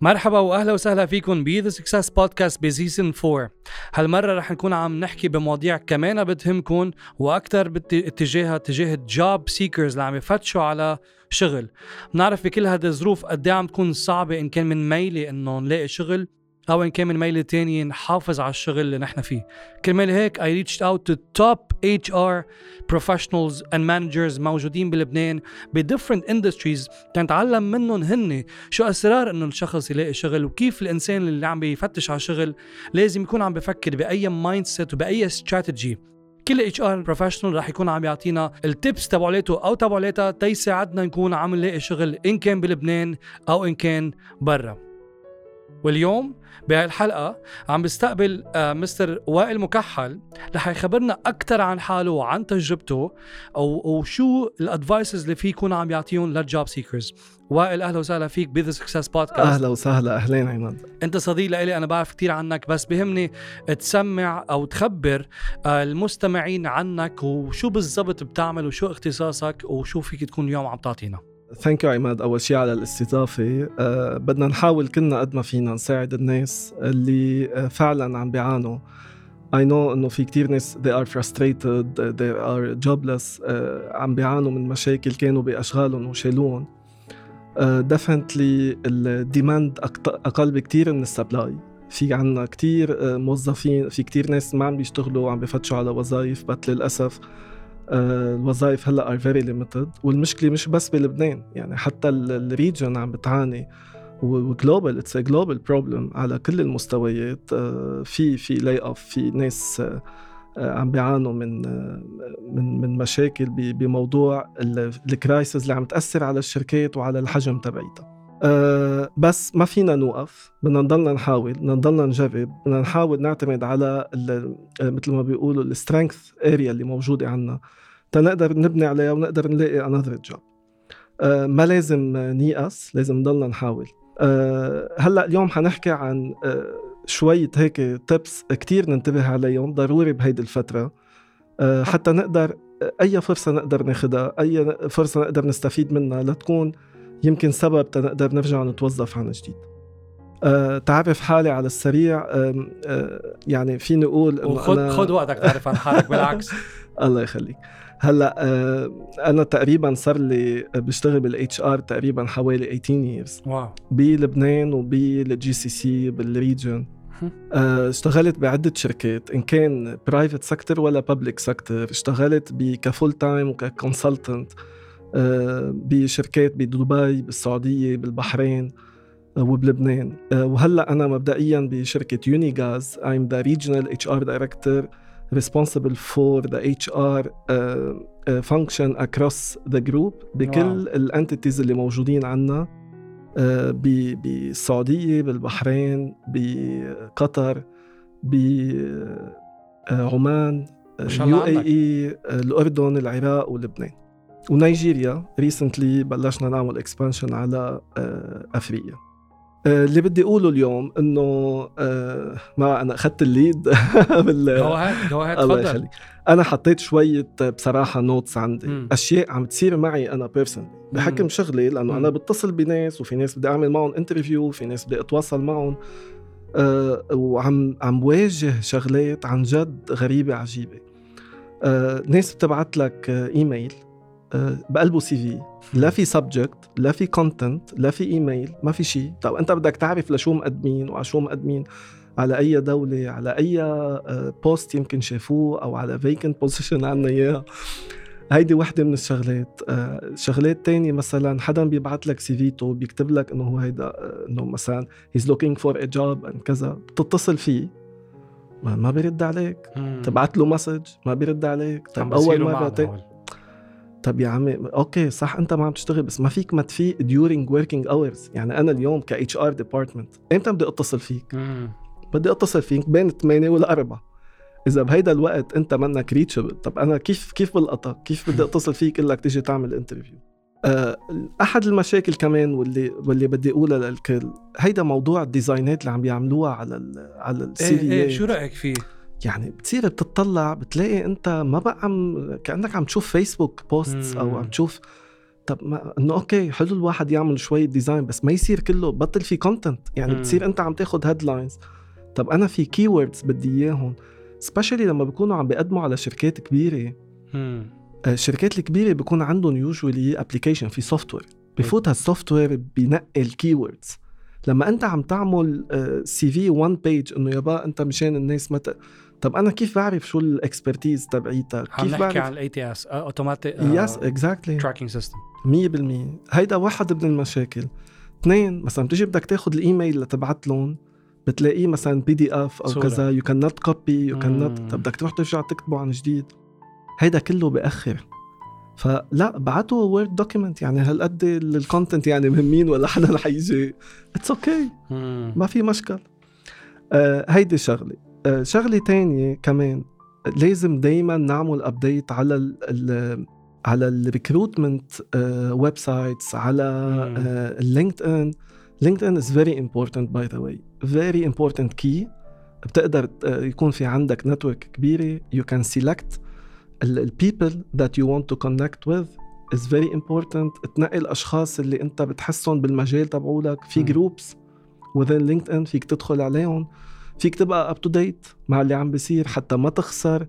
مرحبا واهلا وسهلا فيكم ب The Success Podcast ب season 4 هالمرة رح نكون عم نحكي بمواضيع كمان بتهمكم وأكثر باتجاهها اتجاه ال job seekers اللي عم يفتشوا على شغل. بنعرف بكل هذه الظروف قد إيه عم تكون صعبة إن كان من ميلي إنه نلاقي شغل أو ان كان من ميلة تانية نحافظ على الشغل اللي نحن فيه. كرمال هيك I reached out to top HR professionals and managers موجودين بلبنان ب different industries تنتعلم منهم هن شو أسرار إنه الشخص يلاقي شغل وكيف الإنسان اللي عم بيفتش على شغل لازم يكون عم بفكر بأي mindset وبأي استراتيجي كل HR professional رح يكون عم يعطينا ال tips تبعولته أو تبعولتها تيساعدنا نكون عم نلاقي شغل إن كان بلبنان أو إن كان برا. واليوم بهاي الحلقة عم بستقبل آه مستر وائل مكحل. رح يخبرنا أكثر عن حاله وعن تجربته أو وشو ال advices اللي فيه يكون عم يعطيهم لل job seekers وائل أهلا وسهلا فيك ب The Success Podcast أهلا وسهلا أهلين عماد أنت صديق لإلي أنا بعرف كثير عنك بس بهمني تسمع أو تخبر آه، المستمعين عنك وشو بالضبط بتعمل وشو اختصاصك وشو فيك تكون اليوم عم تعطينا. Thank you عماد أول شيء على الاستضافة أه بدنا نحاول كلنا قد ما فينا نساعد الناس اللي أه فعلا عم بيعانوا. I know إنه في كتير ناس they are frustrated they are jobless uh, عم بيعانوا من مشاكل كانوا بأشغالهم وشالوهم. uh, definitely ال demand أقل بكتير من ال supply في عنا كتير uh, موظفين في كتير ناس ما عم بيشتغلوا وعم بفتشوا على وظائف بس للأسف آه، الوظائف هلأ are very limited والمشكلة مش بس بلبنان يعني حتى ال region عم بتعاني. و global it's global problem على كل المستويات. آه، في في layoff في ناس آه، عم بيعانوا من من من مشاكل بموضوع ال crisis اللي عم تأثر على الشركات وعلى الحجم تبعيتها. أه بس ما فينا نوقف. بدنا نضلنا نحاول بدنا نضلنا نجرب بدنا نحاول نعتمد على مثل ما بيقولوا ال strength area اللي موجودة عنا. تنقدر نبني عليها ونقدر نلاقي another job أه ما لازم نيأس لازم نضلنا نحاول. أه هلأ اليوم حنحكي عن أه شوية هيك tips كتير ننتبه عليهم ضروري بهيدي الفترة. أه حتى نقدر أي فرصة نقدر ناخدها أي فرصة نقدر نستفيد منها لتكون يمكن سبب تنقدر نرجع نتوظف عن جديد. أه تعرف حالي على السريع أه أه يعني فيني أقول إنه خد خد وقتك تعرف عن حالك بالعكس. الله يخليك. هلأ أه أنا تقريبا صار لي بشتغل بال HR تقريبا حوالي 18 years. Wow. بلبنان وبال GCC بال region اشتغلت بعدة شركات إن كان private sector ولا public sector اشتغلت ك full time وك consultant آه، بشركات بدبي بالسعودية بالبحرين آه، وبلبنان. آه، وهلأ أنا مبدئيا بشركة يوني غاز I'm the regional HR director responsible for the HR function across the group بكل ال entities اللي موجودين عنا uh, بالسعودية بالبحرين بقطر بعمان UAE الأردن العراق ولبنان. ونيجيريا recently بلشنا نعمل expansion على آه، أفريقيا. آه، اللي بدي أقوله اليوم إنه آه، ما أنا أخذت ال lead بال جو هاد يخليك. أنا حطيت شوية بصراحة notes عندي. م. أشياء عم تصير معي أنا person بحكم م. شغلي لأنه م. أنا بتصل بناس وفي ناس بدي أعمل معهم interview وفي ناس بدي أتواصل معهم. أه وعم عم واجه شغلات عن جد غريبة عجيبة. أه ناس بتبعت لك ايميل بقلبه CV لا في subject لا في content لا في ايميل ما في شيء. طب أنت بدك تعرف لشو مقدمين وعلى شو مقدمين؟ على أي دولة على أي post آه، يمكن شافوه أو على vacant position عنا اياها هيدي وحدة من الشغلات. آه، شغلات تانية مثلا حدا بيبعت لك سي فيتو بيكتب لك إنه هو هيدا إنه مثلا he's looking for a job كذا. بتتصل فيه. ما, ما بيرد عليك. تبعت له message ما بيرد عليك. طيب أول مرة طب يا عمي okay صح أنت ما عم تشتغل بس ما فيك ما تفيق during working hours يعني أنا اليوم ك HR department إمتى بدي أتصل فيك؟ مم. بدي أتصل فيك بين 8 وال 4 إذا بهيدا الوقت أنت منك reachable طب أنا كيف كيف بلقطك؟ كيف بدي أتصل فيك لك تيجي تعمل interview؟ أه أحد المشاكل كمان واللي واللي بدي أقولها للكل هيدا موضوع ال designات اللي عم يعملوها على ال على ال CV إيه, إيه شو رأيك فيه؟ يعني بتصير بتطلع بتلاقي انت ما بقى عم كأنك عم تشوف فيسبوك posts أو عم تشوف. طب ما إنه okay حلو الواحد يعمل شوية design بس ما يصير كله بطل في content يعني مم. بتصير انت عم تاخذ headlines طب أنا في keywords بدي إياهم. specially لما بيكونوا عم بيقدموا على شركات كبيرة. مم. آه، الشركات الكبيرة بيكون عندهم usually application في software بفوت هال software بينقي ال keywords لما أنت عم تعمل سي في 1 بيج إنه يابا أنت مشان الناس ما. طب أنا كيف بعرف شو ال expertise تبعيتك عم كيف نحكي بعرف؟ عن ال ATS automatic yes exactly tracking system 100% هيدا واحد من المشاكل. اثنين مثلا بتيجي بدك تاخذ الإيميل اللي تبعت لهم بتلاقيه مثلا PDF أو صورة. كذا يو كان نوت كوبي يو كان نوت. طب بدك تروح ترجع تكتبه عن جديد. هيدا كله بأخر. فلا بعتوا Word document يعني هالقد ال content يعني مهمين ولا حدا حيجي it's okay okay. ما في مشكل. آه هيدي شغلة. شغلة تانية كمان لازم دايما نعمل update على ال ال على ال recruitment websites على. ال LinkedIn LinkedIn is very important by the way very important كي بتقدر آه، يكون في عندك network كبيرة. you can select the people that you want to connect with is very important. تنقي الاشخاص اللي أنت بتحسهم بالمجال تبعولك. في. groups within LinkedIn فيك تدخل عليهم. فيك تبقى up to date مع اللي عم بيصير حتى ما تخسر.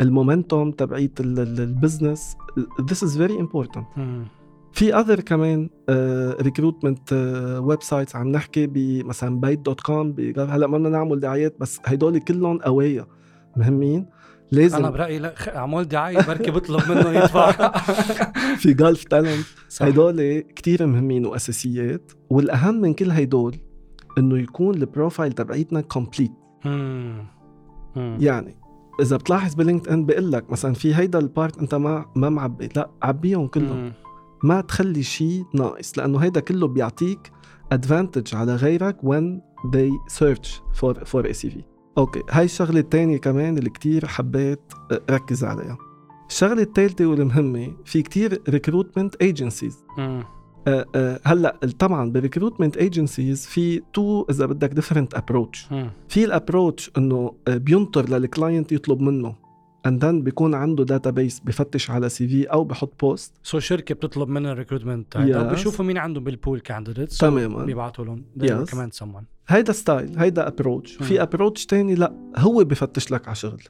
ال momentum تبعيت ال business this is very important. مم. في other كمان recruitment websites عم نحكي بمثلا Bayt.com هلأ ما بدنا نعمل دعايات بس هدول كلهم قوايا مهمين؟ لازم. أنا برأيي لا أعمل دعاية بركي بطلب منه يدفع. في GulfTalent. هدول كتير مهمين وأساسيات والأهم من كل هدول إنه يكون ال profile تبعيتنا complete. يعني إذا بتلاحظ ب LinkedIn بقول لك مثلا في هيدا ال part أنت ما ما معبي لا عبيهم كلهم مم. ما تخلي شيء ناقص لأنه هيدا كله بيعطيك advantage على غيرك when they search for for a CV okay هاي الشغلة الثانية كمان اللي كتير حبيت ركز عليها الشغلة الثالثه والمهمة في كتير recruitment agencies. هلا طبعا بال recruitment agencies في two إذا بدك different approach. في ال approach إنه آه، بينطر لل client يطلب منه and then بيكون عنده database بفتش على CV أو بحط post so شركة بتطلب منها ال recruitment Yes. وبيشوفوا مين عندهم بال pool candidates تماما. بيبعتوا لهم Yes. كمان سمون هيدا style هيدا approach في. approach تاني لا هو بفتش لك على شغل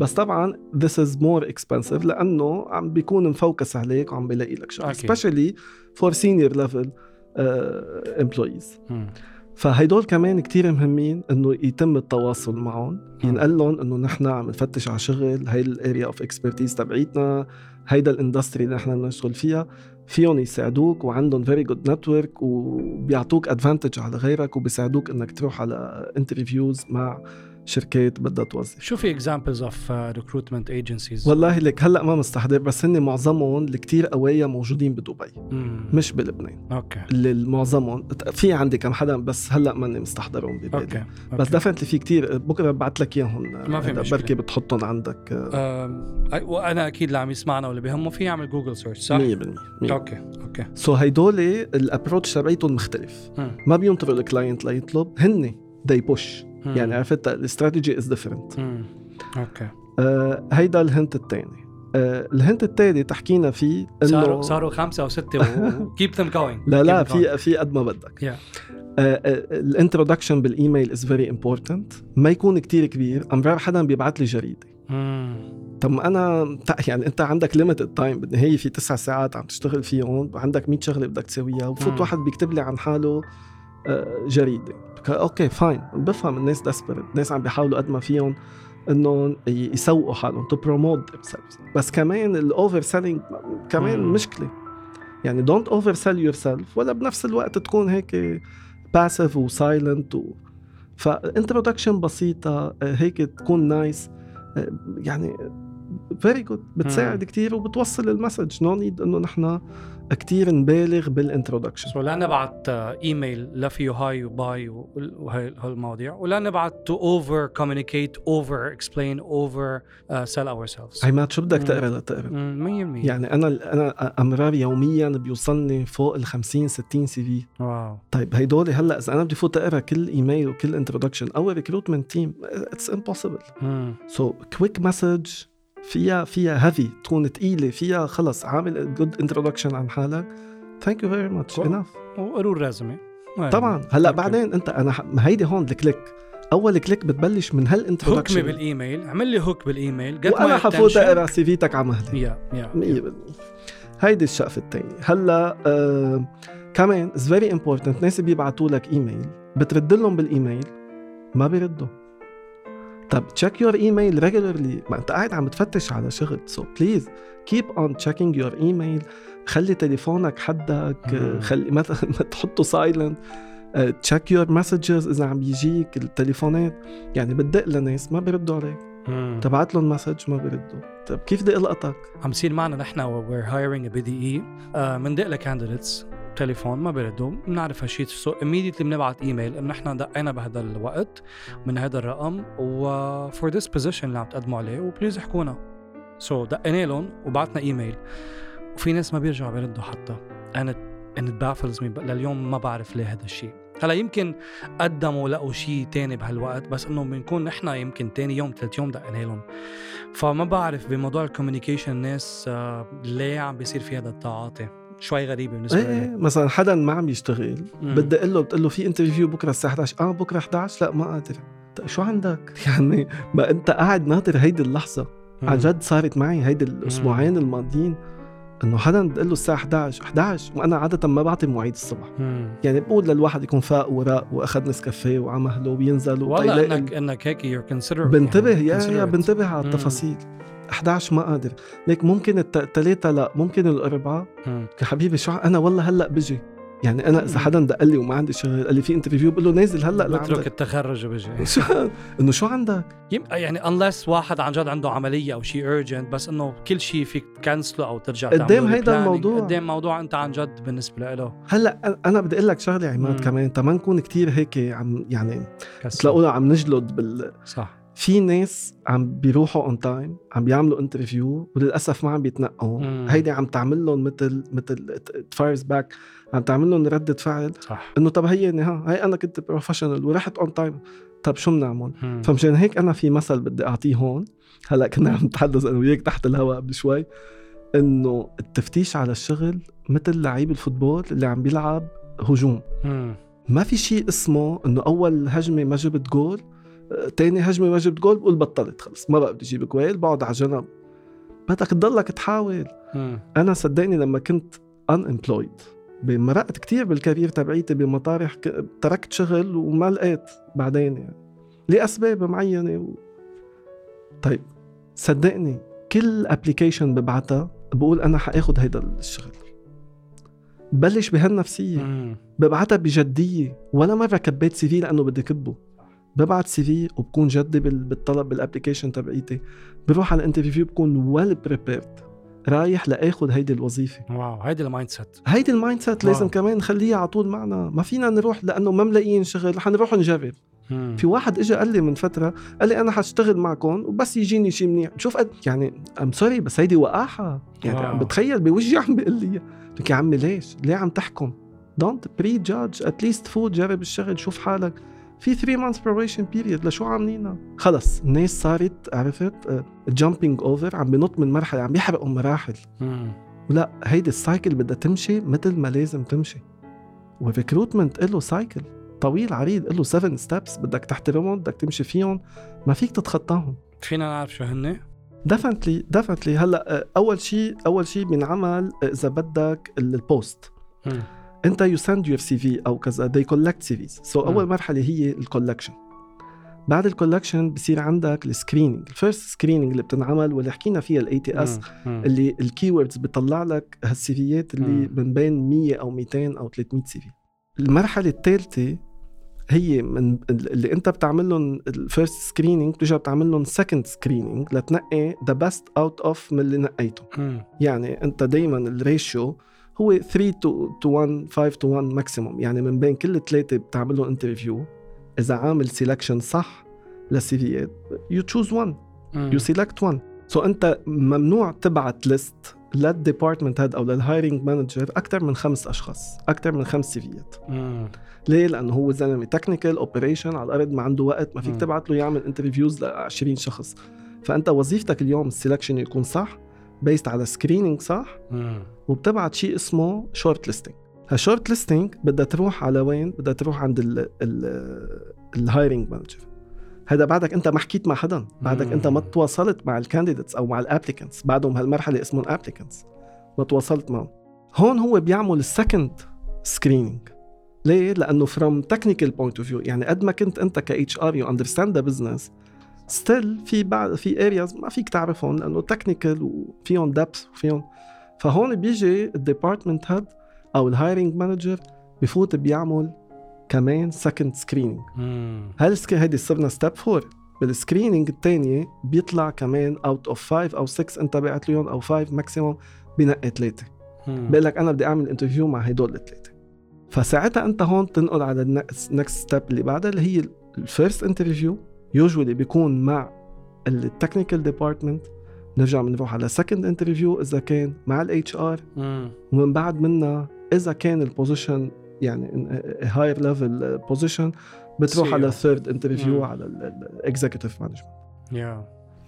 بس طبعا this is more expensive لأنه عم بيكون م focus عليك وعم بيلاقي لك شغل أكيد. especially for senior level uh, employees مم. فهيدول كمان كتير مهمين إنه يتم التواصل معهم مم. ينقل لهم إنه نحن عم نفتش على شغل هاي ال area of expertise تبعيتنا هيدا ال industry اللي نحن بنشتغل فيها فيهم يساعدوك وعندهم very good network وبيعطوك advantage على غيرك وبيساعدوك إنك تروح على interviews مع شركات بدها توظف. شو في examples of recruitment agencies والله لك هلأ ما مستحضر بس هن معظمهم اللي كتير قوايا موجودين بدبي مش بلبنان. okay. اللي معظمهم في عندي كم حدا بس هلأ ماني مستحضرهم ببالي. okay بس definitely في كتير بكرة ببعث لك إياهم ما في مشكلة. بركي بتحطهم عندك. أي- وأنا أكيد اللي عم يسمعنا واللي بهمه في يعمل Google search صح؟ 100% 100% okay okay. so هيدول ال approach تبعيتهم مختلف. مم. ما بينطروا ال client ليطلب هن they push. مم. يعني عرفت؟ ال strategy is different. okay. هيدا ال hint الثاني ال hint الثاني تحكينا فيه صاروا إنه صاروا خمسة أو ستة و keep them going لا لا في في قد ما بدك. Yeah. ال introduction بال email is very important ما يكون كتير كبير. امرار حدا بيبعت لي جريدة. طب أنا يعني أنت عندك limited time بالنهاية في تسع ساعات عم تشتغل فيهم. عندك 100 شغلة بدك تسويها. وبفوت مم. واحد بيكتب لي عن حاله آه، جريدة. okay fine بفهم الناس desperate الناس عم بيحاولوا قد ما فيهم إنهم يسوقوا حالهم to promote بس كمان ال over selling كمان مم. مشكلة. يعني don't over sell yourself ولا بنفس الوقت تكون هيك passive و silent و... ف introduction بسيطة آه، هيك تكون nice يعني very good بتساعد كتير وبتوصل ال message. no need إنه نحن كتير نبالغ بال introduction so لا نبعت ايميل لا فيه hi و bye وهي هالمواضيع ولا نبعت to over communicate over explain over sell ourselves هي مش شو بدك. تقرأ لتقرا 100% يعني أنا أنا أمرار يوميا بيوصلني فوق ال 50 60 سي في واو. طيب هيدول هلأ إذا أنا بدي فوت أقرأ كل ايميل وكل انترودكشن أو ريكروتمنت تيم اتس امبوسيبل. سو كويك مسج فيها فيها هيفي تكون ثقيله فيها خلص عامل جود انتروداكشن عن حالك. ثانك يو فيري ماتش انف وقرور رازمه طبعا. هلأ بعدين أنت أنا هيدي هون الكليك. أول كليك بتبلش من هالانترودكشن هوك بالإيميل. اعمل لي hook بال email. وأنا حفوت أقرأ سي فيتك على مهلي يا يا 100% هيدي الشقفه الثانية هلأ آه كمان is very important ناس بيبعتوا لك إيميل. بترد لهم بالإيميل. ما بيردوا. طب check your email regularly ما انت قاعد عم تفتش على شغل. so please keep on checking your email خلي تليفونك حدك خلي مثلا تحطه silent check your messages إذا عم بيجيك التليفونات. يعني بتدق لناس ما بيردوا عليك. تبعت لهم message ما بيردوا. طيب كيف بدي ألقطك؟ عم يصير معنا نحن we're hiring بي دي اي بندق ل candidates تليفون ما بيردوا بنعرف هالشيء سو immediately بنبعت ايميل إنه نحن دقينا بهذا الوقت من هذا الرقم و for this position اللي عم تقدموا عليه و please احكونا. so so, دقينا لهم وبعتنا ايميل وفي ناس ما بيرجعوا بيردوا حتى. أنا and me لليوم ما بعرف ليه هذا الشيء هلا يمكن قدموا لقوا شيء تاني بهالوقت بس إنه بنكون نحن يمكن تاني يوم ثالث يوم دقنا لهم. فما بعرف بموضوع ال communication الناس آه، ليه عم بيصير في هذا التعاطي. شوي غريبة بالنسبة إيه لي. مثلا حدا ما عم يشتغل بدي أقول له بتقول له في interview بكرة الساعة 11 آه بكرة 11 لا ما قادر. شو عندك؟ يعني ما أنت قاعد ناطر هيدي اللحظة. عن جد صارت معي هيدي الأسبوعين الماضيين إنه حدا بتقول له الساعة 11 11 وأنا عادة ما بعطي مواعيد الصبح. مم. يعني بقول للواحد يكون فاق وراق وأخذ نسكافيه وعمله وبينزل والله إنك إنك هيك you're بنتبه يعني يا يا بنتبه على التفاصيل. 11 ما قادر. ليك ممكن الثلاثة لا ممكن الأربعة. يا حبيبي شو أنا والله هلأ بجي. يعني أنا إذا حدا دق لي وما عندي شغل قال لي في interview بقول له نازل هلأ بترك التخرج وبجي. إنه شو عندك؟ يعني unless واحد عن جد عنده عملية أو شيء urgent بس إنه كل شيء فيك تكنسله أو ترجع قدام هيدا الموضوع؟ قدام موضوع أنت عن جد بالنسبة له. هلأ أنا بدي أقول لك شغلة عماد كمان. تما نكون كتير هيك عم يعني تلاقونا عم نجلد بال صح. في ناس عم بيروحوا on time عم بيعملوا interview وللأسف ما عم بيتنقوا. هيدي عم تعمل لهم مثل مثل fires back عم تعمل لهم ردة فعل صح. إنه طب هي ها هي أنا كنت professional ورحت on time طب شو بنعمل؟ فمشان هيك أنا في مثل بدي أعطيه هون. هلأ كنا عم نتحدث أنا وياك تحت الهواء قبل شوي. إنه التفتيش على الشغل مثل لعيب ال football اللي عم بيلعب هجوم. ما في شيء اسمه إنه أول هجمة ما جبت جول تاني هجمة ما جبت جول بقول بطلت خلص ما بقى بدي أجيب كويل بقعد على جنب. بدك تضلك تحاول. مم. أنا صدقني لما كنت unemployed مرقت كتير بال career تبعيتي بمطارح تركت شغل وما لقيت بعدين يعني لأسباب معينة و... طيب صدقني كل application ببعتها بقول أنا حاخد هيدا الشغل. بلش بهالنفسية. ببعتها بجدية ولا مرة كبيت CV لأنه بدي كبه. ببعت CV وبكون جدي بالطلب بال application تبعيتي. بروح على ال interview بكون well prepared رايح لآخذ هيدي الوظيفة. wow هيدي ال mindset. هيدي ال mindset لازم كمان نخليها على طول معنا. ما فينا نروح لأنه ما ملاقيين شغل حنروح نجرب. في واحد اجى قال لي من فترة قال لي أنا حاشتغل معكم وبس يجيني شيء منيح. شوف قد يعني I'm sorry بس هيدي وقاحة. يعني عم بتخيل بوجهي عم بيقول لي لك يا عمي ليش؟ ليه عم تحكم؟ don't prejudge at least فوت جرب الشغل شوف حالك. في 3 months probation period لشو عاملينها. خلص الناس صارت عرفت jumping uh, over عم بنط من مرحلة عم بيحرقوا مراحل ولا هيدي ال cycle بدها تمشي مثل ما لازم تمشي. وال recruitment له cycle طويل عريض له 7 steps بدك تحترمهم بدك تمشي فيهم. ما فيك تتخطاهم. فينا نعرف شو هن؟ definitely definitely هلأ أول شيء أول شيء بينعمل إذا بدك ال post انت you send your CV أو كذا they collect CVs so أول مرحلة هي ال collection بعد ال collection بصير عندك ال screening ال first screening اللي بتنعمل واللي حكينا فيها ال ATS اللي ال keywords بيطلع لك هال CVيات اللي من بين 100 أو 200 أو 300 CV المرحلة الثالثة هي من اللي انت بتعمل لهم ال first screening بترجع بتعمل لهم second screening لتنقي the best out of من اللي نقيته. يعني انت دائما ال ratio هو 3 to, to 1 5 to 1 maximum يعني من بين كل ثلاثة بتعمل لهم interview إذا عامل selection صح لل CVيات you choose 1 you select 1 so أنت ممنوع تبعت list لل department head أو لل hiring manager أكثر من خمس أشخاص أكثر من خمس CVيات ليه؟ لأنه هو زلمة technical operation على الأرض ما عنده وقت ما فيك تبعت له يعمل interviews ل 20 شخص. فأنت وظيفتك اليوم ال selection يكون صح based على screening صح. مم. وبتبعت شيء اسمه short listing هال short listing بدها تروح على وين؟ بدها تروح عند ال hiring manager هذا بعدك انت ما حكيت مع حدا. بعدك. انت ما تواصلت مع ال candidates أو مع ال applicants بعدهم هالمرحلة اسمهم applicants ما تواصلت معهم. هون هو بيعمل ال second screening ليه؟ لأنه from technical point of view يعني قد ما كنت انت ك HR you understand the business still في بعض في areas ما فيك تعرفهم لأنه technical وفيهم depth وفيهم فهون بيجي ال department head أو ال hiring manager بفوت بيعمل كمان second screening. هالسكي هيدي صرنا step 4 بال screening الثانية بيطلع كمان out of 5 أو 6 أنت بعت لهم أو 5 maximum بنقي ثلاثة مم. بقول لك أنا بدي أعمل interview مع هدول الثلاثة فساعتها أنت هون تنقل على ال next step اللي بعدها اللي هي ال first interview usually بيكون مع ال technical department نرجع بنروح على second interview إذا كان مع ال HR. ومن بعد منها إذا كان ال position يعني higher level position بتروح. على ال third interview. على ال executive management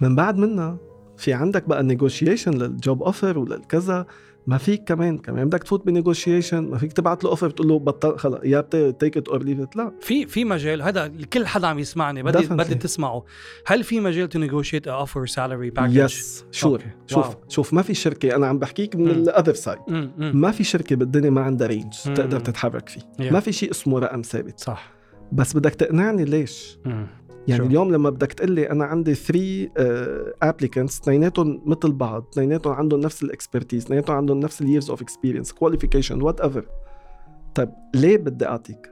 من بعد منها في عندك بقى negotiation لل job offer وللكذا ما فيك كمان كمان بدك تفوت ب negotiation ما فيك تبعت له offer تقول له بطل خلص يا take it or leave لا في في مجال هذا كل حدا عم يسمعني بدي Definitely. بدي تسمعه هل في مجال to negotiate over salary package yes sure. شوف wow. شوف ما في شركة أنا عم بحكيك من. ال other side ما في شركة بالدنيا ما عندها range. تقدر تتحرك فيه Yeah. ما في شيء اسمه رقم ثابت صح بس بدك تقنعني ليش مم. يعني. اليوم لما بدك تقول لي أنا عندي 3 applicants اثنيناتهم مثل بعض اثنيناتهم عندهم نفس ال expertise اثنيناتهم عندهم نفس ال years of experience qualification whatever طيب ليه بدي أعطيك.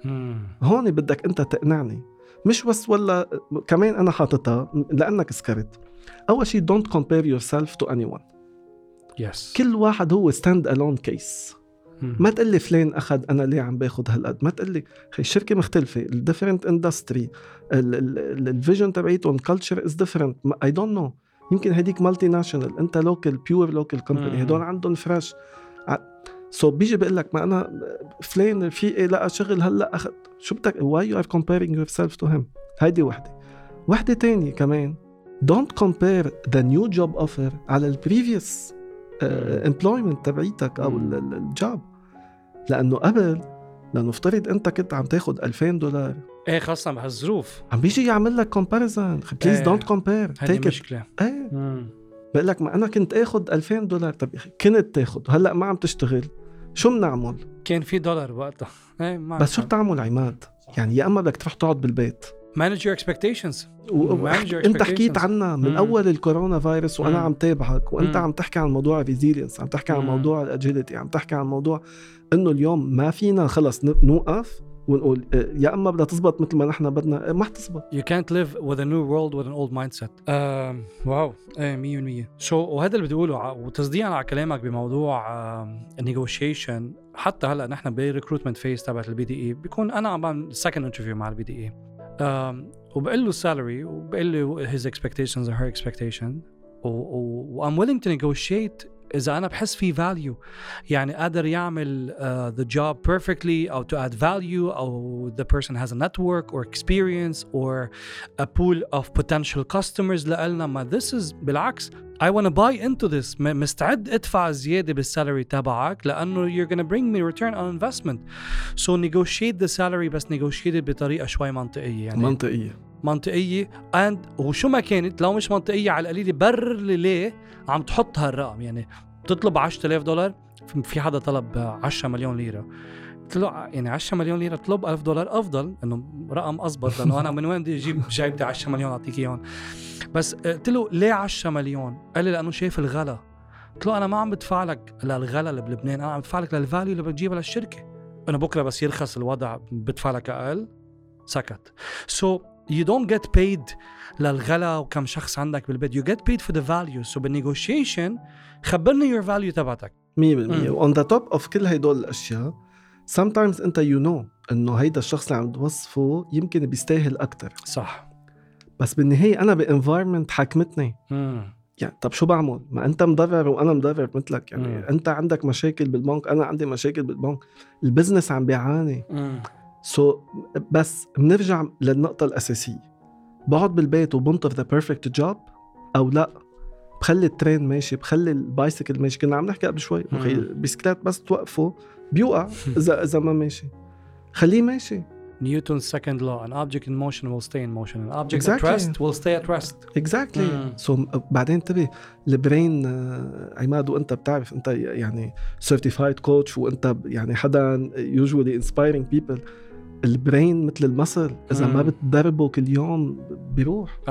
هون بدك أنت تقنعني مش بس ولا كمان أنا حاططها لأنك سكرت أول شيء don't compare yourself to anyone yes كل واحد هو stand alone case. ما تقول لي فلان أخذ أنا ليه عم باخذ هالقد؟ ما تقول لي خي الشركة مختلفة ال different industry ال vision تبعيتهم ال culture is different I don't know يمكن هديك multinational أنت local pure local. company هدول عندهم fresh so بيجي بقول لك ما أنا فلان في إيه؟ لقى شغل هلأ اخذ شو بدك؟ why you are comparing yourself to him هيدي وحدة. وحدة تانية كمان don't compare the new job offer على ال previous employment تبعيتك أو مم. ال job لأنه قبل لنفترض أنت كنت عم تاخذ 2000 دولار. إيه خاصة بهالظروف. عم بيجي يعمل لك comparison please. don't compare هذه مشكلة. إيه. بقول لك ما أنا كنت اخذ 2000 دولار. طب كنت تاخذ هلأ ما عم تشتغل. شو بنعمل كان في دولار وقتها. إيه ما بس شو بتعمل عماد؟ يعني يا إما بدك تروح تقعد بالبيت. manage your expectations و... Manage your أنت حكيت. عنها من مم. أول الكورونا فيروس وأنا مم. عم تابعك وأنت مم. عم تحكي عن موضوع ال resilience عم تحكي عن. موضوع ال agility عم تحكي عن موضوع إنه اليوم ما فينا خلص نوقف ونقول آه، يا إما بدها تزبط مثل ما نحن بدنا آه، ما حتزبط You can't live with a new world with an old mindset. Um, واو إيه 100% سو so, وهذا اللي بدي أقوله وتصديقا على كلامك بموضوع ال negotiation حتى هلأ نحن بال recruitment phase تبعت ال BDA بيكون أنا عم بعمل second interview مع ال BDA وبقول له السالري وبقول له his expectations and her expectation و, و, و I'm willing to negotiate اذا أنا بحس في value يعني قادر يعمل uh, the job perfectly أو to add value أو the person has a network or experience or a pool of potential customers لنا ما this is بالعكس I want to buy into this. مستعد أدفع زيادة بالسالري تبعك لأنه you're gonna bring me return on investment. So negotiate the salary بس negotiate it بطريقة شوي منطقية يعني. منطقية. منطقية. and وشو ما كانت لو مش منطقية على القليلة برر لي ليه عم تحط هالرقم. يعني بتطلب 10000 دولار في- حدا طلب 10 مليون ليرة. قلت له يعني 10 مليون ليرة اطلب 1000 دولار أفضل إنه رقم اضبط لأنه أنا من وين بدي أجيب جايبتي 10 مليون أعطيك إياهم. بس قلت له ليه 10 مليون؟ قال لي لأنه شايف الغلا. قلت له أنا ما عم بدفع لك للغلا اللي بلبنان أنا عم بدفع لك لل value اللي بتجيبها للشركة. أنا بكرة بس يرخص الوضع بدفع لك أقل. سكت. so you don't get paid للغلا وكم شخص عندك بالبيت. You get paid for the value. So بال negotiation خبرني your value تبعتك. 100% وان ذا توب اوف كل هدول الأشياء sometimes أنت you know إنه هيدا الشخص اللي عم توصفه يمكن بيستاهل أكثر صح. بس بالنهاية أنا ب environment حاكمتني. يعني طب شو بعمل؟ ما أنت مضرر وأنا مضرر مثلك. يعني مم. أنت عندك مشاكل بالبنك أنا عندي مشاكل بالبنك. ال business عم بيعاني. so, بس بنرجع للنقطة الأساسية. بقعد بالبيت وبنطر the perfect job أو لأ؟ بخلي ال train ماشي بخلي ال bicycle ماشي. كنا عم نحكي قبل شوي. البسكليت بس توقفه بيوقع إذا إذا ما ماشي. خليه ماشي. Newton's second law an object in motion will stay in motion an object at Exactly. rest will stay at rest exactly مم. so بعدين انتبه ال brain آه، عماد وأنت بتعرف أنت يعني certified coach وأنت يعني حدا usually inspiring people ال brain مثل ال muscle إذا ما مم. بتدربه كل يوم بيروح 1000%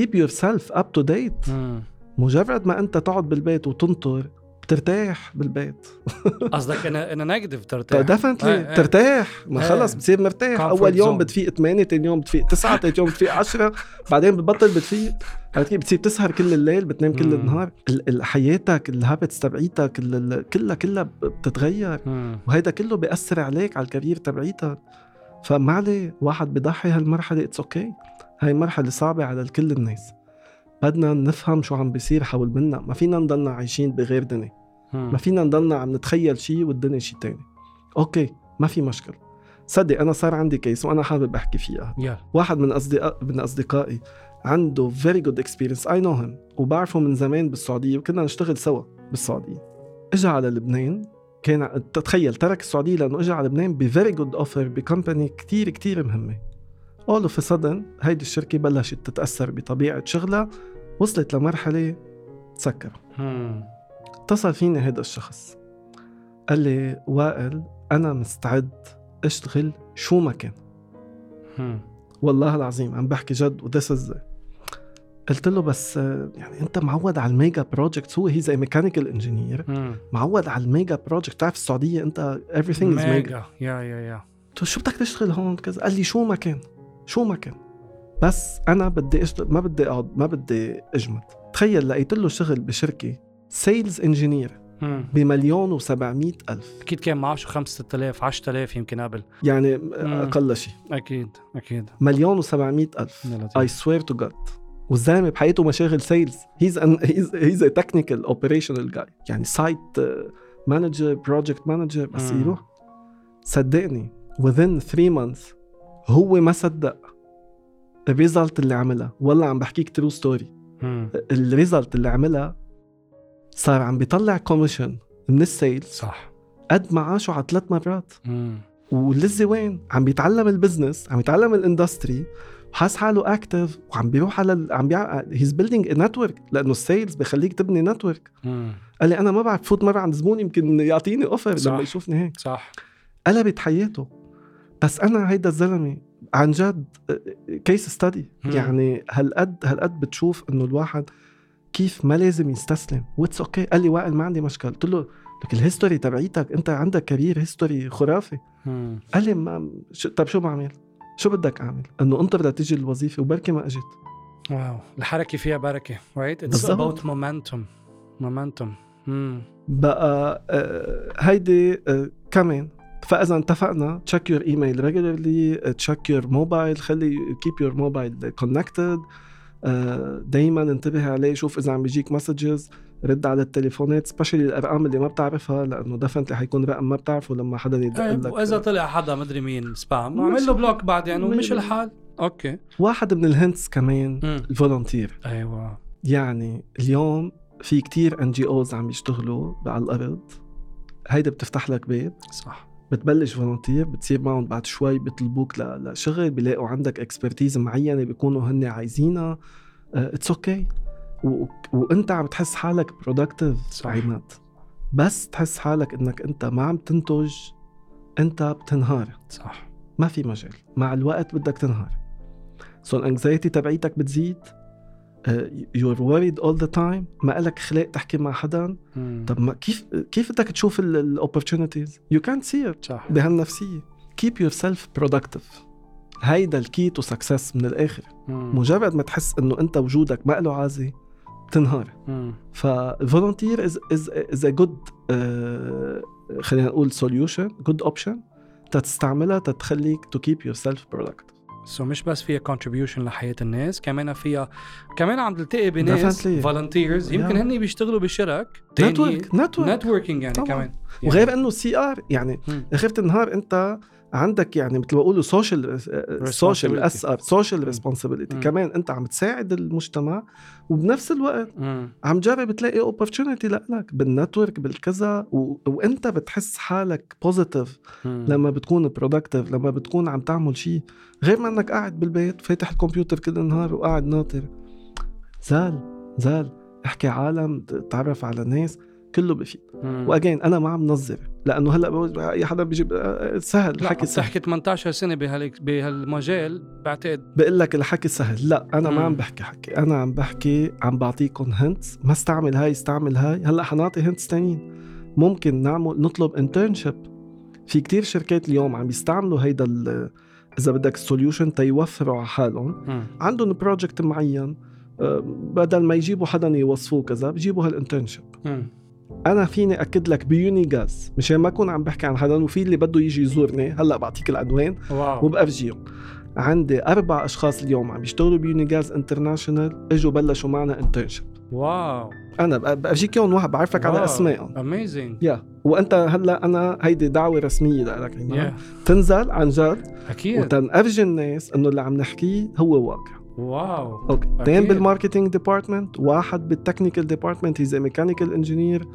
keep yourself up to date مم. مجرد ما أنت تقعد بالبيت وتنطر بترتاح بالبيت قصدك أنا أنا negative ترتاح definitely إيه، إيه. ترتاح ما إيه. خلص بتصير مرتاح أول يوم. بتفيق 8 ثاني يوم بتفيق 9 ثالث يوم بتفيق 10 بعدين بتبطل بتفيق عرفت كيف بتصير تسهر كل الليل بتنام كل. النهار ال- ال- حياتك ال habits تبعيتك كلها كلها بتتغير. وهيدا كله بيأثر عليك على ال career تبعيتك فما عليه واحد بضحي هالمرحلة it's okay هاي مرحلة صعبة على كل الناس بدنا نفهم شو عم بيصير حول منا ما فينا نضلنا عايشين بغير دنيا. ما فينا نضلنا عم نتخيل شيء والدنيا شيء تاني. okay ما في مشكل. صدق أنا صار عندي case وأنا حابب أحكي فيها. يلا. واحد من اصدقاء من أصدقائي عنده very good experience I know him وبعرفه من زمان بالسعودية وكنا نشتغل سوا بالسعودية. اجى على لبنان. كان تتخيل ترك السعودية لأنه اجى على لبنان ب very good offer ب company كتير كتير مهمة. all of sudden هيدي الشركة بلشت تتأثر بطبيعة شغلها. وصلت لمرحلة تسكر. اتصل فيني هذا الشخص. قال لي وائل أنا مستعد أشتغل شو ما كان. والله العظيم عم بحكي جد و this is قلت له بس يعني أنت معود على ال mega project هو he is a mechanical engineer. معود على ال mega project بتعرف السعودية أنت everything is mega. mega. yeah yeah yeah. قلت له شو بدك تشتغل هون؟ كذا. قال لي شو ما كان شو ما كان. بس أنا بدي اشتغل ما بدي أقعد ما بدي أجمد. تخيل لقيت له شغل بشركة sales engineer. بمليون و700 ألف. أكيد كان معه شو 5 6000 10000 يمكن قبل. يعني أقل شيء. أكيد أكيد. مليون و700 ألف. يا لطيف. I swear to God والزلمه بحياته مشاغل sales he's he's he's a technical operational guy يعني site manager project manager بس. يروح. صدقني within 3 months هو ما صدق ال result اللي عملها. والله عم بحكيك true story. ال result اللي عملها صار عم بيطلع commission من ال sales صح قد معاشه على ثلاث مرات مم. وال lazy وين؟ عم بيتعلم ال business عم يتعلم ال industry وحاس حاله active وعم بيروح على ال... عم بيع he's building network لأنه ال sales بخليك تبني network. قال لي أنا ما بعرف فوت مرة عند زبون يمكن يعطيني offer. لما يشوفني هيك صح قلبت حياته بس أنا هيدا الزلمة عن جد case study مم. يعني هالقد هالقد بتشوف إنه الواحد كيف ما لازم يستسلم. و it's okay. قال لي وائل ما عندي مشكل قلت له لك ال history تبعيتك أنت عندك career history خرافي. قال لي ما شو طب شو بعمل؟ شو بدك أعمل؟ إنه انطر لتيجي الوظيفة وبركي ما اجت wow. الحركة فيها بركة بالضبط. about momentum. Momentum. مم. بقى آه، هيدي آه، كمان. فإذا اتفقنا check your email regularly check your mobile خلي keep your mobile connected دائما انتبه عليه شوف إذا عم بيجيك messages رد على التليفونات specially الأرقام اللي ما بتعرفها لأنه definitely حيكون رقم ما بتعرفه لما حدا يدق طيب لك. وإذا طلع حدا مدري مين spam اعمل له block بعدين ومش مش- الحال. okay. واحد من ال hints كمان. ال volunteer. أيوه. يعني اليوم في كتير NGOs عم يشتغلوا على الأرض. هيدا بتفتح لك باب صح. بتبلش volunteer بتصير معهم بعد شوي بيطلبوك لشغل بيلاقوا عندك expertise معينة بيكونوا هن عايزينها. It's okay وانت عم تحس حالك productive. عماد. بس تحس حالك إنك أنت ما عم تنتج أنت بتنهار. صح. ما في مجال. مع الوقت بدك تنهار. So ال anxiety تبعيتك بتزيد. You're worried all the time. ما إلك خلاق تحكي مع حدا. طب ما كيف كيف بدك تشوف الاوبورتونيتيز يو كانت سي صح. بهالنفسية. Keep yourself productive. هيدا ال key to success من الآخر. مم. مجرد ما تحس إنه أنت وجودك ما له عازي بتنهار. مم. فال volunteer is is is a good خلينا نقول solution good option تستعملها تتخليك to keep yourself productive. So مش بس فيها contribution لحياة الناس كمان فيها كمان عم تلتقي بناس. volunteers يمكن Yeah. هن بيشتغلوا بشرك network network networking يعني طبعاً. كمان وغير إنه CR يعني. اخرة النهار أنت عندك يعني مثل ما بقولوا social social social. responsibility. كمان أنت عم تساعد المجتمع وبنفس الوقت مم. عم تجرب تلاقي opportunity لك بال network بالكذا و... وأنت بتحس حالك positive. لما بتكون productive لما بتكون عم تعمل شيء غير ما إنك قاعد بالبيت فاتح الكمبيوتر كل النهار وقاعد ناطر زال زال احكي عالم تعرف على ناس كله بفيد. و again أنا ما عم نظر لأنه هلأ أي حدا بيجيب آه، سهل الحكي سهل. تحكي 18 سنة بهالك بهالمجال بعتقد بقول لك الحكي سهل. لا أنا ما مم. عم بحكي حكي. أنا عم بحكي عم بعطيكم hints ما استعمل هاي استعمل هاي. هلأ حنعطي hints تانيين. ممكن نعمل نطلب internship في كتير شركات اليوم عم يستعملوا هيدا ال- إذا بدك ال solution تيوفروا على حالهم. مم. عندهم project معين. آه، بدل ما يجيبوا حدا يوصفوه كذا بجيبوا هال internship. أنا فيني أكد لك بيونيغاز مشان ما أكون عم بحكي عن حدا وفي اللي بده يجي يزورني. هلأ بعطيك العنوان wow. وبأفجيهم عندي أربع أشخاص اليوم عم يشتغلوا بيونيغاز انترناشونال إجوا بلشوا معنا internship wow. أنا بأ- بأفجيك إياهم واحد بعرفك على أسمائهم. amazing يا وأنت هلأ أنا هيدي دعوة رسمية لك يا تنزل عن جد. أكيد. وتنأفجي الناس إنه اللي عم نحكيه هو واقع. wow. Okay. اثنين. بال marketing department واحد بال technical department he's mechanical engineer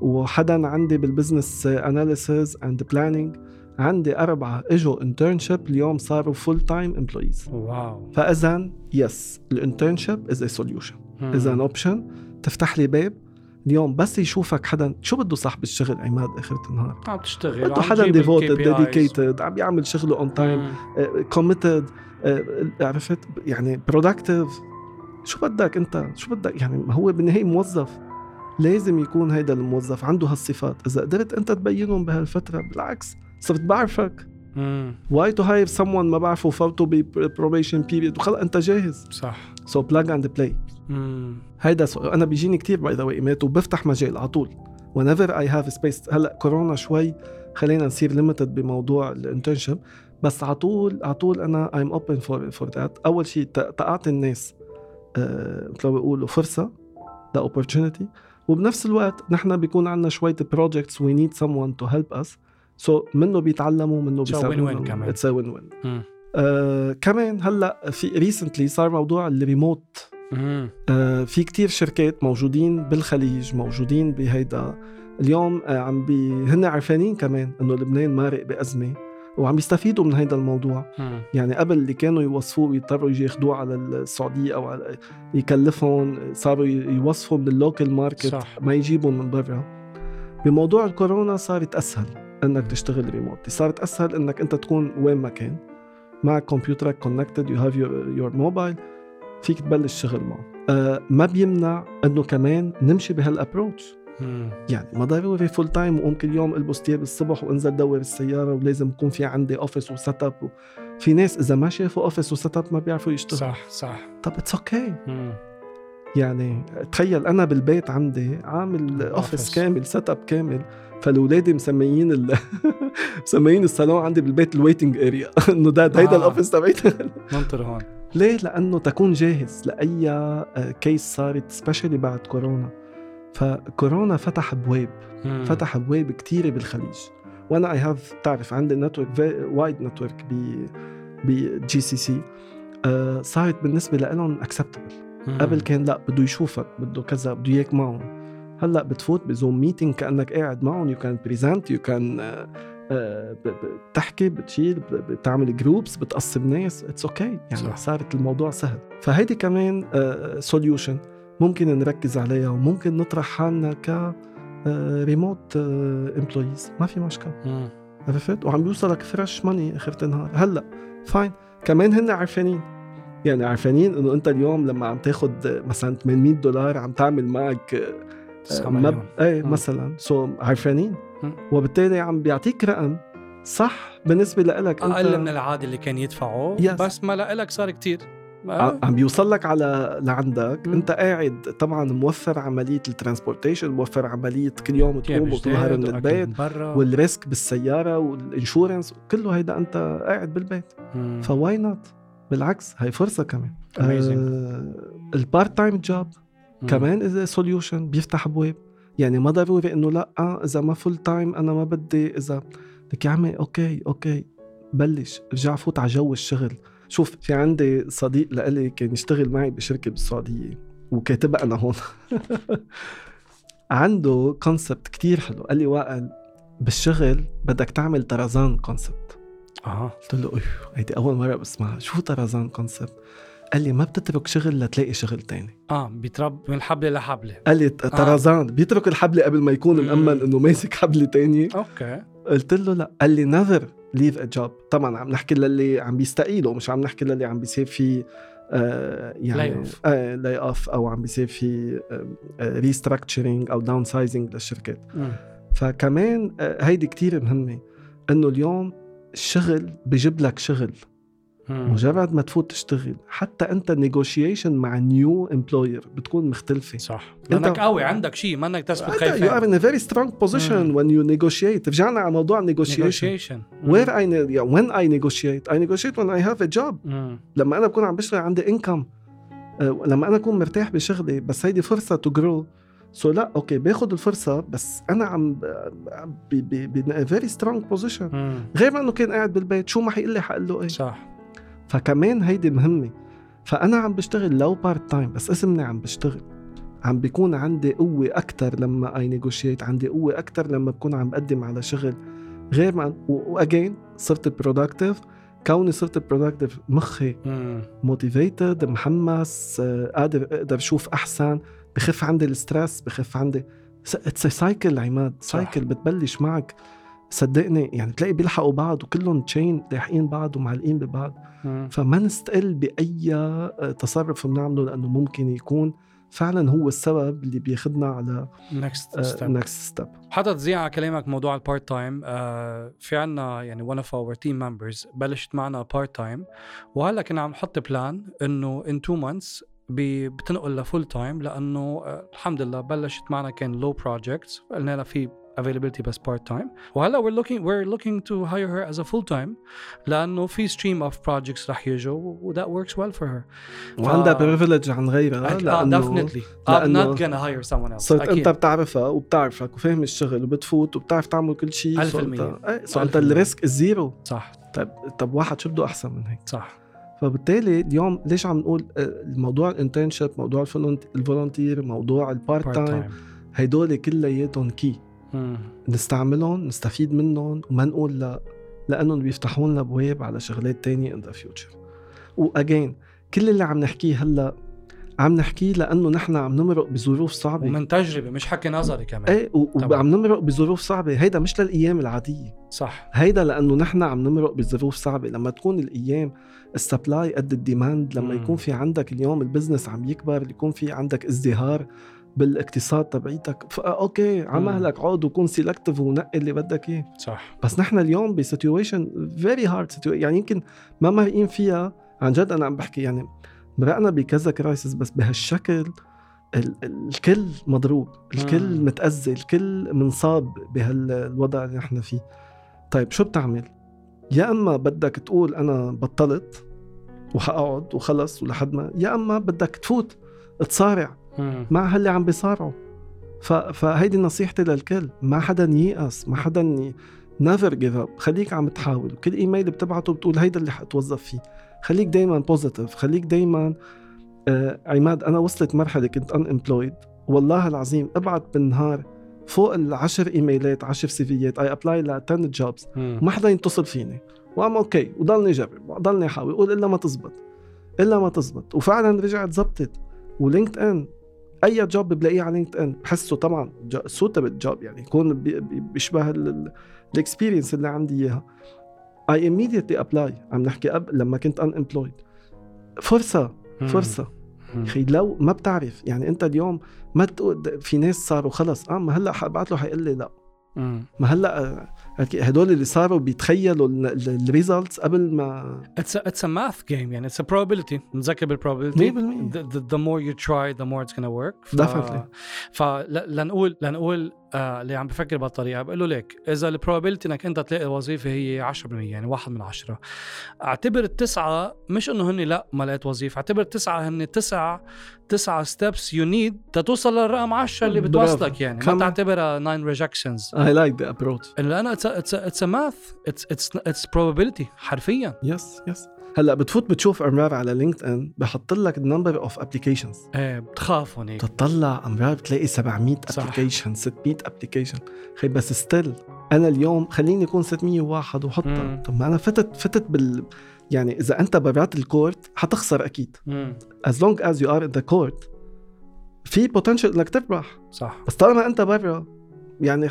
وحدا عندي بال business analysis and planning عندي أربعة إجوا internship اليوم صاروا full-time employees wow. فإذا yes ال internship is solution. إذا an option تفتح لي باب. اليوم بس يشوفك حدا شو بده صاحب الشغل عماد آخر النهار؟ عم تشتغل بده حدا devoted. dedicated عم يعمل شغله on time. committed عرفت؟ يعني productive شو بدك أنت؟ شو بدك؟ يعني هو بالنهاية موظف. لازم يكون هيدا الموظف عنده هالصفات. إذا قدرت أنت تبينهم بهالفترة بالعكس صرت بعرفك. Why to hire someone ما بعرفه فوته ب probation period وخلص أنت جاهز. صح. So plug and play. هيدا so... أنا بيجيني كتير by the way إيميلات وبفتح مجال على طول. Whenever I have space هلأ كورونا شوي خلينا نصير ليمتد بموضوع ال internship بس على طول على طول أنا I'm open for for that. أول شيء تعطي الناس آه، مثل ما بيقولوا فرصة the opportunity. وبنفس الوقت نحن بيكون عندنا شوية projects we need someone to help us. So منه بيتعلموا منه So بيساعدونا. win-win كمان. It's win-win. آه كمان هلأ في recently صار موضوع الريموت. آه، في كتير شركات موجودين بالخليج موجودين بهيدا. اليوم آه، عم بي هن عرفانين كمان إنه لبنان مارق بأزمة. وعم يستفيدوا من هيدا الموضوع مم. يعني قبل اللي كانوا يوظفوه ويضطروا يجي ياخدوه على السعودية أو على يكلفهم صاروا يوظفوا من ال local market صح. ما يجيبوا من برا بموضوع الكورونا صارت أسهل إنك تشتغل ريموت صارت أسهل إنك أنت تكون وين ما كان معك كمبيوترك connected you have your mobile فيك تبلش شغل معه آه ما بيمنع إنه كمان نمشي بهال approach. يعني ما ضروري full time وقوم كل يوم ألبس تياب الصبح وأنزل دور السياره ولازم يكون في عندي office و set up و... في ناس إذا ما شافوا office و set up ما بيعرفوا يشتغلوا صح صح طب it's okay مم. يعني تخيل أنا بالبيت عندي عامل office. كامل set up كامل فالاولاد مسميين ال... مسميين الصالون عندي بالبيت ال waiting area إنه ده هيدا آه. ال office تبعيتي ننطر هون ليه؟ لأنه تكون جاهز لأي case صارت especially بعد كورونا فكورونا فتح أبواب مم. فتح أبواب كتيرة بالخليج وأنا I have تعرف عندي network wide network ب ب GCC صارت بالنسبة لهم acceptable. قبل كان لا بده يشوفك بده كذا بده اياك معهم هلأ بتفوت ب Zoom meeting كأنك قاعد معهم you can present you can بتحكي بتشيل بتعمل groups بتقسم ناس it's okay okay. يعني صح. صح. صارت الموضوع سهل فهيدي كمان solution ممكن نركز عليها وممكن نطرح حالنا ك remote employees ما في مشكلة. عرفت؟ وعم بيوصلك fresh money آخر النهار. هلأ fine كمان هن عارفانين. يعني عارفانين إنه أنت اليوم لما عم تاخد مثلا 800 دولار عم تعمل معك آه، مب... إيه. مثلا. so عارفانين؟ مم. وبالتالي عم بيعطيك رقم صح بالنسبة لك أنت أقل من العادي اللي كان يدفعه Yes. بس ما لك صار كتير. عم بيوصل لك على لعندك مم. انت قاعد طبعا موفر عملية ال transportation موفر عملية كل يوم تقوم وتظهر من البيت وال risk بالسيارة وال insurance كله هيدا انت قاعد بالبيت مم. ف why not بالعكس هي فرصة كمان Amazing. آه ال part time job. كمان اذا solution بيفتح ابواب يعني ما ضروري إنه لأ إذا ما full time أنا ما بدي إذا لك يا عمي okay okay بلش رجع فوت على جو الشغل شوف في عندي صديق لإلي كان يشتغل معي بشركة بالسعودية وكاتبها أنا هون. عنده concept كتير حلو. قال لي وائل بالشغل بدك تعمل طرزان concept أها قلت له إيه هيدي أول مرة بسمعها. شو طرزان concept قال لي ما بتترك شغل لتلاقي شغل تاني. آه بيترب من حبله لحبله قال لي طرزان. بيترك الحبله قبل ما يكون. مأمن إنه ماسك حبله تانية okay. قلت له لا. قال لي never leave a job طبعا عم نحكي للي عم بيستقيله مش عم نحكي للي عم بيصير في آه يعني. آه lay off أو عم بيصير في restructuring أو downsizing للشركات مم. فكمان آه، هيدي كتير مهمة إنه اليوم الشغل بجيب لك شغل. مجرد ما تفوت تشتغل. حتى أنت ال negotiation مع new employer بتكون مختلفة. صح. لانك قوي عندك شيء ما انك are خايف in a very strong position مم. when you negotiate. رجعنا على موضوع ne- yeah, when I negotiate. I negotiate when I have a job. مم. لما أنا بكون عم بشتغل عندي income. آه، لما أنا أكون مرتاح بشغلي بس هيدي فرصة to grow. so لا okay باخذ الفرصة بس أنا عم ب ب ب very strong position. مم. غير ما إنه كان قاعد بالبيت شو ما حيقول لي حقول له إيه. صح. فكمان هيدي مهمة. فأنا عم بشتغل لو part time بس اسمني عم بشتغل. عم بيكون عندي قوة أكتر لما I negotiate عندي قوة أكتر لما بكون عم بقدم على شغل. غير ما و again صرت productive كوني صرت productive مخي. motivated محمس قادر أقدر أشوف أحسن. بخف عندي ال stress بخف عندي it's cycle عماد. cycle بتبلش معك. صدقني يعني تلاقي بيلحقوا بعض وكلهم chain لاحقين بعض ومعلقين ببعض. فما نستقل بأي آه، تصرف بنعمله لأنه ممكن يكون فعلا هو السبب اللي بياخدنا على next step. next step حتى تزيد على كلامك موضوع ال part time آه في عنا يعني one of our team members بلشت معنا part time وهلأ كنا عم نحط plan إنه in two months بي- بتنقل ل full time لأنه آه الحمد لله بلشت معنا كان low projects قلنا لها في availability بس part time وهلا we're looking we're looking to hire her as a full time لأنه في stream of projects رح يجوا و that works well for her. وعندها privilege عن غيرها آه لأنه definitely. I'm not gonna hire someone else. صرت أكيد. انت بتعرفها وبتعرفك وفاهم الشغل وبتفوت وبتعرف تعمل كل شيء ألف بالمية. أنت. ال risk ال zero صح. طيب طب واحد شو بده أحسن من هيك؟ صح. فبالتالي اليوم ليش عم نقول آه، الموضوع ال internship موضوع ال volunteer موضوع ال part time هدول كلياتهم كي. نستعملهم نستفيد منهم وما نقول لا لأنهم بيفتحوا لنا أبواب على شغلات تانية in the future و again كل اللي عم نحكيه هلأ عم نحكيه لأنه نحن عم نمرق بظروف صعبة. ومن تجربة مش حكي نظري كمان. إيه. وعم نمرق بظروف صعبة. هيدا مش للأيام العادية. صح. هيدا لأنه نحن عم نمرق بظروف صعبة. لما تكون الأيام ال supply قد ال demand لما مم. يكون في عندك اليوم ال business عم يكبر يكون في عندك ازدهار بالاقتصاد تبعيتك ف- okay على. مهلك عود وكون selective ونقي اللي بدك إياه صح بس نحن اليوم ب situation very hard يعني يمكن ما مرقين فيها عن جد أنا عم بحكي يعني مرقنا بكذا crisis بس بهالشكل ال- ال- الكل مضروب الكل مم. متأذي الكل منصاب بهالوضع اللي نحن فيه طيب شو بتعمل يا إما بدك تقول أنا بطلت وحقعد وخلص ولحد ما يا إما بدك تفوت تصارع. مع هاللي عم بيصارعوا. فهيدي نصيحتي للكل. ما حدا ييأس ما حدا. never give up خليك عم تحاول. وكل إيميل بتبعته بتقول هيدا اللي حتوظف فيه. خليك دايما positive خليك دايما آه عماد أنا وصلت مرحلة كنت unemployed والله العظيم ابعت بالنهار فوق العشر إيميلات عشر سيفيات I apply ل 10 jobs. ما حدا يتصل فيني. وأم okay وضلني جرب وضلني أحاول. أقول إلا ما تزبط. إلا ما تزبط. وفعلا رجعت زبطت. و LinkedIn أي جوب بلاقيه على LinkedIn بحسه طبعا suitable job يعني يكون بي- بي- بيشبه ال experience اللي عندي إياها I immediately apply عم نحكي قبل لما كنت unemployed فرصة. فرصه. أخي لو ما بتعرف يعني أنت اليوم ما تقول في ناس صاروا خلص آه ما هلأ حبعت له حيقول لي لا. ما هلأ آه، هدول اللي صاروا بيتخيلوا ال results قبل ما it's it's a math game يعني. it's a probability نذكر بال probability 100% the more you try the more it's gonna work definitely فلنقول لنقول آه اللي عم بفكر بهالطريقة. بقول له ليك إذا ال probability إنك أنت تلاقي وظيفه هي 10% يعني واحد من عشرة. أعتبر التسعة مش إنه هن لا ما لقيت وظيفة. أعتبر التسعة هن تسع تسعة steps you need تتوصل للرقم 10 اللي. بتوصلك يعني. ما. تعتبرها 9 rejections I like the approach. لأنه it's it's it's math it's it's it's probability حرفيا. yes yes هلأ بتفوت بتشوف أمرار على LinkedIn بحط لك ال number of applications إيه بتخاف هونيك تطلع أمرار بتلاقي 700 صح. application 600 application خي بس still أنا اليوم خليني يكون 601 وحطها. طب ما أنا فتت فتت بال يعني إذا أنت برات ال court حتخسر أكيد. مم. as long as you are in the court في potential إنك تربح صح. بس طالما أنت برا يعني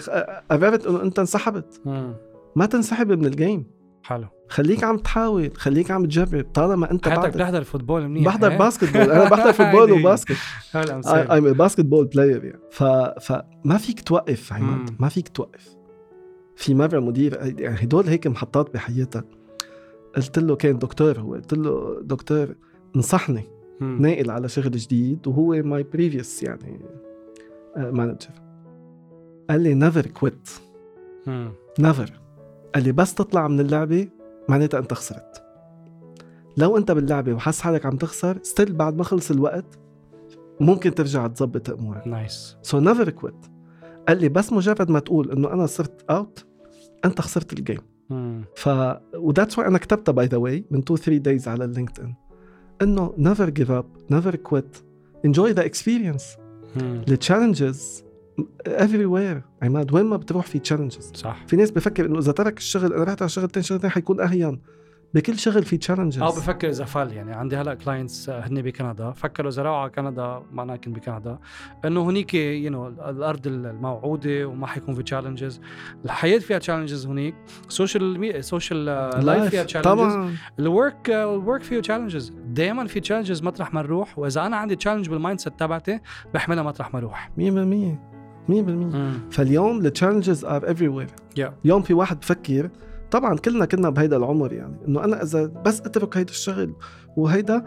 قررت إنه أنت انسحبت. مم. ما تنسحب من ال game حلو. خليك عم تحاول خليك عم تجرب طالما انت حياتك بتحضر football منيح بحضر إيه؟ basketball أنا بحضر football. و basket. I'm a basketball player يعني. ف... فما فيك توقف عماد. ما فيك توقف. في مرة مدير يعني هدول هيك محطات بحياتك. قلت له كان دكتور هو قلت له دكتور انصحني ناقل على شغل جديد وهو my previous يعني manager قال لي never quit never قال لي بس تطلع من اللعبة معناتها أنت خسرت. لو أنت باللعبة وحس حالك عم تخسر still بعد ما خلص الوقت ممكن ترجع تظبط أمورك. nice so never quit قال لي بس مجرد ما تقول إنه أنا صرت out أنت خسرت ال game ف و that's why أنا كتبتها by the way من 2 3 days على ال LinkedIn انه never give up never quit enjoy the experience ال challenges everywhere عماد وين ما بتروح في challenges صح. في ناس بفكر إنه إذا ترك الشغل أنا رحت على شغل تاني شغل تاني حيكون أهين. بكل شغل في challenges أو بفكر إذا فل يعني عندي هلأ clients هن بكندا. فكروا إذا راحوا على كندا ما أنا كنت بكندا. إنه هنيك you know الأرض الموعودة وما حيكون في challenges الحياة فيها challenges هنيك. social social life فيها challenges طبعا. ال work ال work فيه challenges دائما في challenges مطرح ما نروح. وإذا أنا عندي challenge بال mindset تبعتي بحملها مطرح ما أروح 100% 100% فاليوم ال challenges are everywhere. اليوم في واحد بفكر طبعا كلنا كنا بهيدا العمر يعني إنه أنا إذا بس أترك هيدا الشغل وهيدا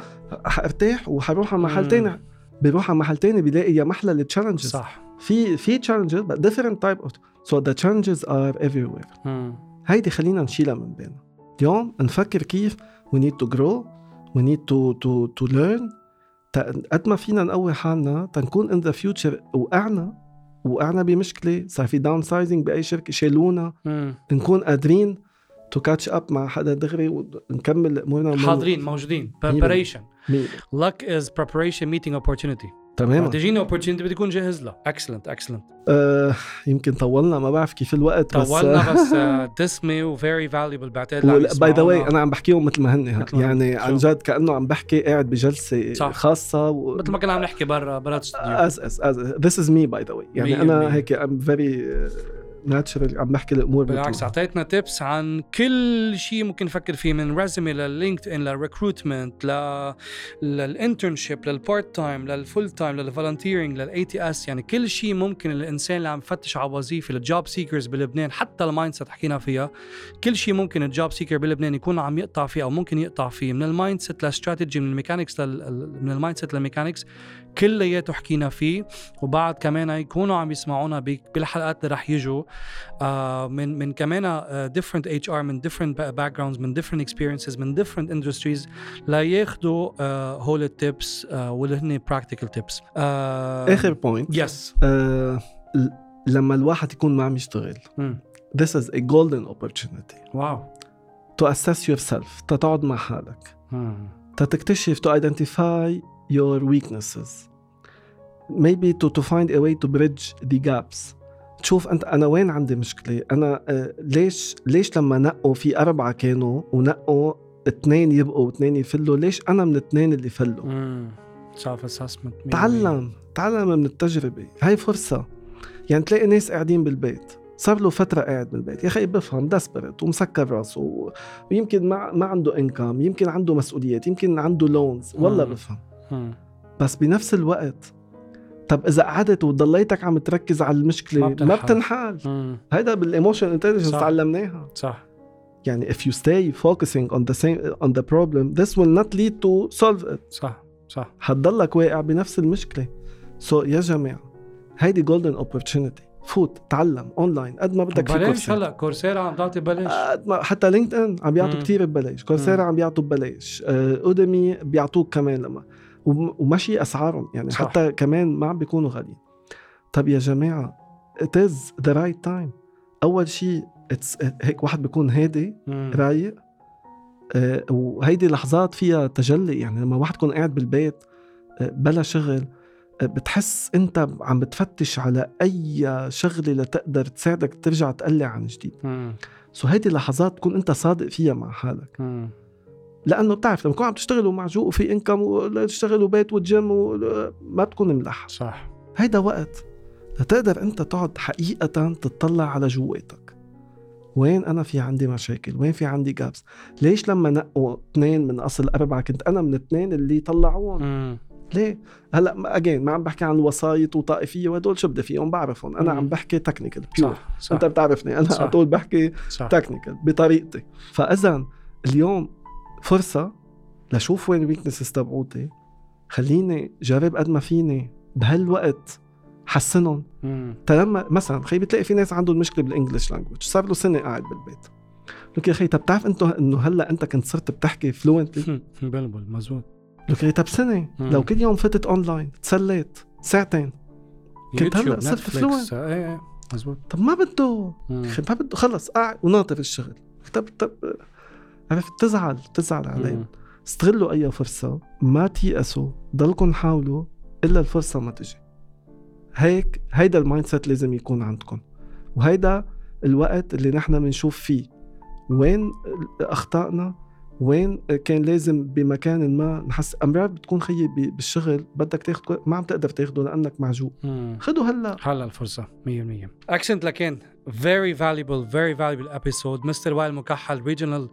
حأرتاح وحروح على محل مم. تاني بيروح على محل تاني بيلاقي يا محلى التشالنجز صح. في في تشالنجز but different type of so the challenges are everywhere. مم. هيدي خلينا نشيلها من بيننا. اليوم نفكر كيف we need to grow we need to to to learn. تا- قد ما فينا نقوي حالنا تنكون in the future وقعنا وقعنا بمشكلة. صار في downsizing بأي شركة. شالونا. نكون قادرين to catch up مع حدا دغري ونكمل امورنا حاضرين موجودين. preparation. luck is preparation meeting opportunity. تماما تجيني opportunity بدي يكون جاهز لها excellent آه يمكن طولنا ما بعرف كيف الوقت بس طولنا بس آه، دسمه و very valuable بعتقد by the way. أنا عم بحكيهم مثل ما هن. يعني عن؟ جد كأنه عم بحكي قاعد بجلسة صح. خاصة و... مثل ما كنا عم نحكي برا برا الاستوديو as as as this is me by the way يعني أنا. هيك I'm very natural عم بحكي الأمور بالعكس أعطيتنا tips عن كل شيء ممكن نفكر فيه من résumé لل LinkedIn لل recruitment لل internship لل part time لل full time لل volunteering لل ATS يعني كل شيء ممكن الإنسان اللي عم يفتش على وظيفة لل job seekers بلبنان حتى ال mindset حكينا فيها. كل شيء ممكن ال job seeker بلبنان يكون عم يقطع فيه أو ممكن يقطع فيه من ال mindset للاستراتيجي من ال mechanics لل... من ال mindset لل mechanics كلياته حكينا فيه وبعد كمان يكونوا عم يسمعونا بالحلقات اللي رح يجوا. آه، من من كمان آه، different HR من different ba- backgrounds من different experiences من different industries لياخذوا آه، هول ال tips واللي هن practical tips. آخر point yes لما الواحد يكون ما عم يشتغل this is a golden opportunity. wow to assess yourself تتقعد مع حالك. تتكتشف to identify your weaknesses. Maybe to, to find a way to bridge the gaps. تشوف أنت أنا وين عندي مشكلة؟ أنا آه ليش ليش لما نقوا في أربعة كانوا ونقوا اثنين يبقوا واثنين يفلوا ليش أنا من الاثنين اللي فلوا؟ self assessment تعلم تعلم من التجربة. هاي فرصة. يعني تلاقي ناس قاعدين بالبيت. صار له فترة قاعد بالبيت. يا أخي بفهم desperate ومسكر راسه. ويمكن ما ما عنده income يمكن عنده مسؤوليات يمكن عنده loans والله. بفهم. بس بنفس الوقت طب إذا قعدت وضليتك عم تركز على المشكلة ما ما بتنحل. بتنحل. هيدا بال emotional intelligence. تعلمناها. صح. يعني if you stay focusing on the same on the problem this will not lead to solve it. صح صح. حتضلك واقع بنفس المشكلة. so, يا جماعة هيدي golden opportunity. فوت تعلم اونلاين قد ما بدك في بلاش هلا كورسيرا عم تعطي ببلاش. قد ما حتى لينكد ان عم بيعطوا مم. كتير ببلاش. كورسيرا. عم بيعطوا ببلاش. آه، اودمي بيعطوك كمان لما. وماشي أسعارهم يعني صح. حتى كمان ما عم بيكونوا غاليين طب يا جماعة it is the right time أول شيء هيك واحد بيكون هادي. رايق آه، وهيدي لحظات فيها تجلي يعني لما واحد يكون قاعد بالبيت آه، بلا شغل آه، بتحس أنت عم بتفتش على أي شغلة لتقدر تساعدك ترجع تقلع عن جديد. so هيدي اللحظات تكون أنت صادق فيها مع حالك مم. لأنه بتعرف لما تكون عم تشتغل ومعجوق وفي income وتشتغل وبيت وجيم ما بتكون ملح صح. هيدا وقت لتقدر أنت تقعد حقيقة تطلع على جواتك وين أنا في عندي مشاكل؟ وين في عندي gaps ليش لما نقوا اثنين من أصل اربعه كنت أنا من اثنين اللي طلعوهم. مم. ليه؟ هلأ again ما عم بحكي عن الوسايط وطائفية وهدول شو بدي فيهم؟ بعرفهم. أنا مم. عم بحكي technical pure صح صح. أنت بتعرفني. أنا. على طول بحكي technical بطريقتي. فاذا اليوم فرصة لشوف وين ال weaknesses تبعوتي خليني جرب قد ما فيني بهالوقت حسنهم. مم. لما مثلا خي بتلاقي في ناس عندهم مشكلة بال English language صار له سنة قاعد بالبيت. لك يا أخي طب بتعرف انت إنه هلأ أنت كنت صرت بتحكي fluently بلبل مزبوط. لك يا طب سنة. لو كل يوم فتت اونلاين تسليت ساعتين كنت هلأ صرت نتفليكس. إيه إيه مزبوط. طب ما بده. ما بده خلص قاعد وناطر الشغل. طب طب عرفت؟ تزعل تزعل عليه مم. استغلوا أي فرصة ما تيأسوا ضلكم حاولوا إلا الفرصة ما تجي. هيك هيدا ال mindset لازم يكون عندكم. وهيدا الوقت اللي نحن بنشوف فيه. وين أخطائنا؟ وين كان لازم بمكان ما نحس؟ امرار بتكون خيي بالشغل بدك تاخذ ما عم تقدر تاخده لأنك معجوق. خده هلا. هلا الفرصة 100% excellent لكن. Very valuable very valuable episode. مستر وائل مكحل regional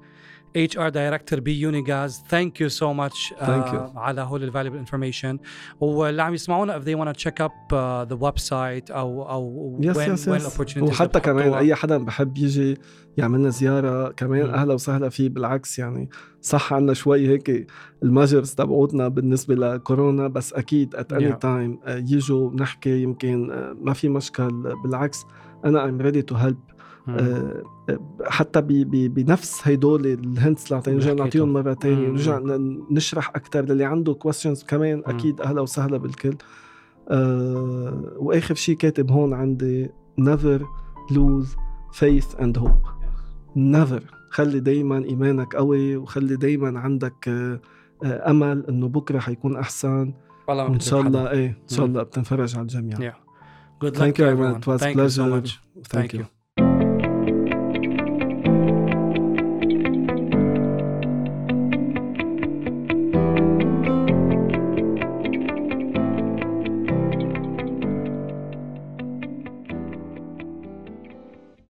HR director بيونيجاز thank you so much Thank you. على هول ال valuable information واللي عم يسمعونا if they want to check up uh, the website أو أو يس وين يس وين يس opportunities وحتى كمان. أي حدا بحب يجي يعمل لنا زيارة كمان. أهلا وسهلا فيه بالعكس يعني صح عنا شوي هيك ال measures تبعوتنا بالنسبة لكورونا بس أكيد at any. time يجوا نحكي يمكن آه، ما في مشكل بالعكس أنا I'm ready to help. حتى ب- ب- بنفس هيدول ال hints اللي اعطينا نرجع اللي نعطيهم. مرة ثانية. ونرجع نشرح أكثر للي عنده كويستشنز كمان أكيد أهلا وسهلا بالكل أه وآخر شيء كاتب هون عندي never lose faith and hope never خلي دايما إيمانك قوي وخلي دايما عندك آه، آه، أمل إنه بكرة حيكون أحسن والله بدي شاء. الله إيه إن شاء. الله بتنفرج على الجميع Yeah. Good luck Thank you, everyone. man. It was Thank you so pleasure. much. Thank you. you.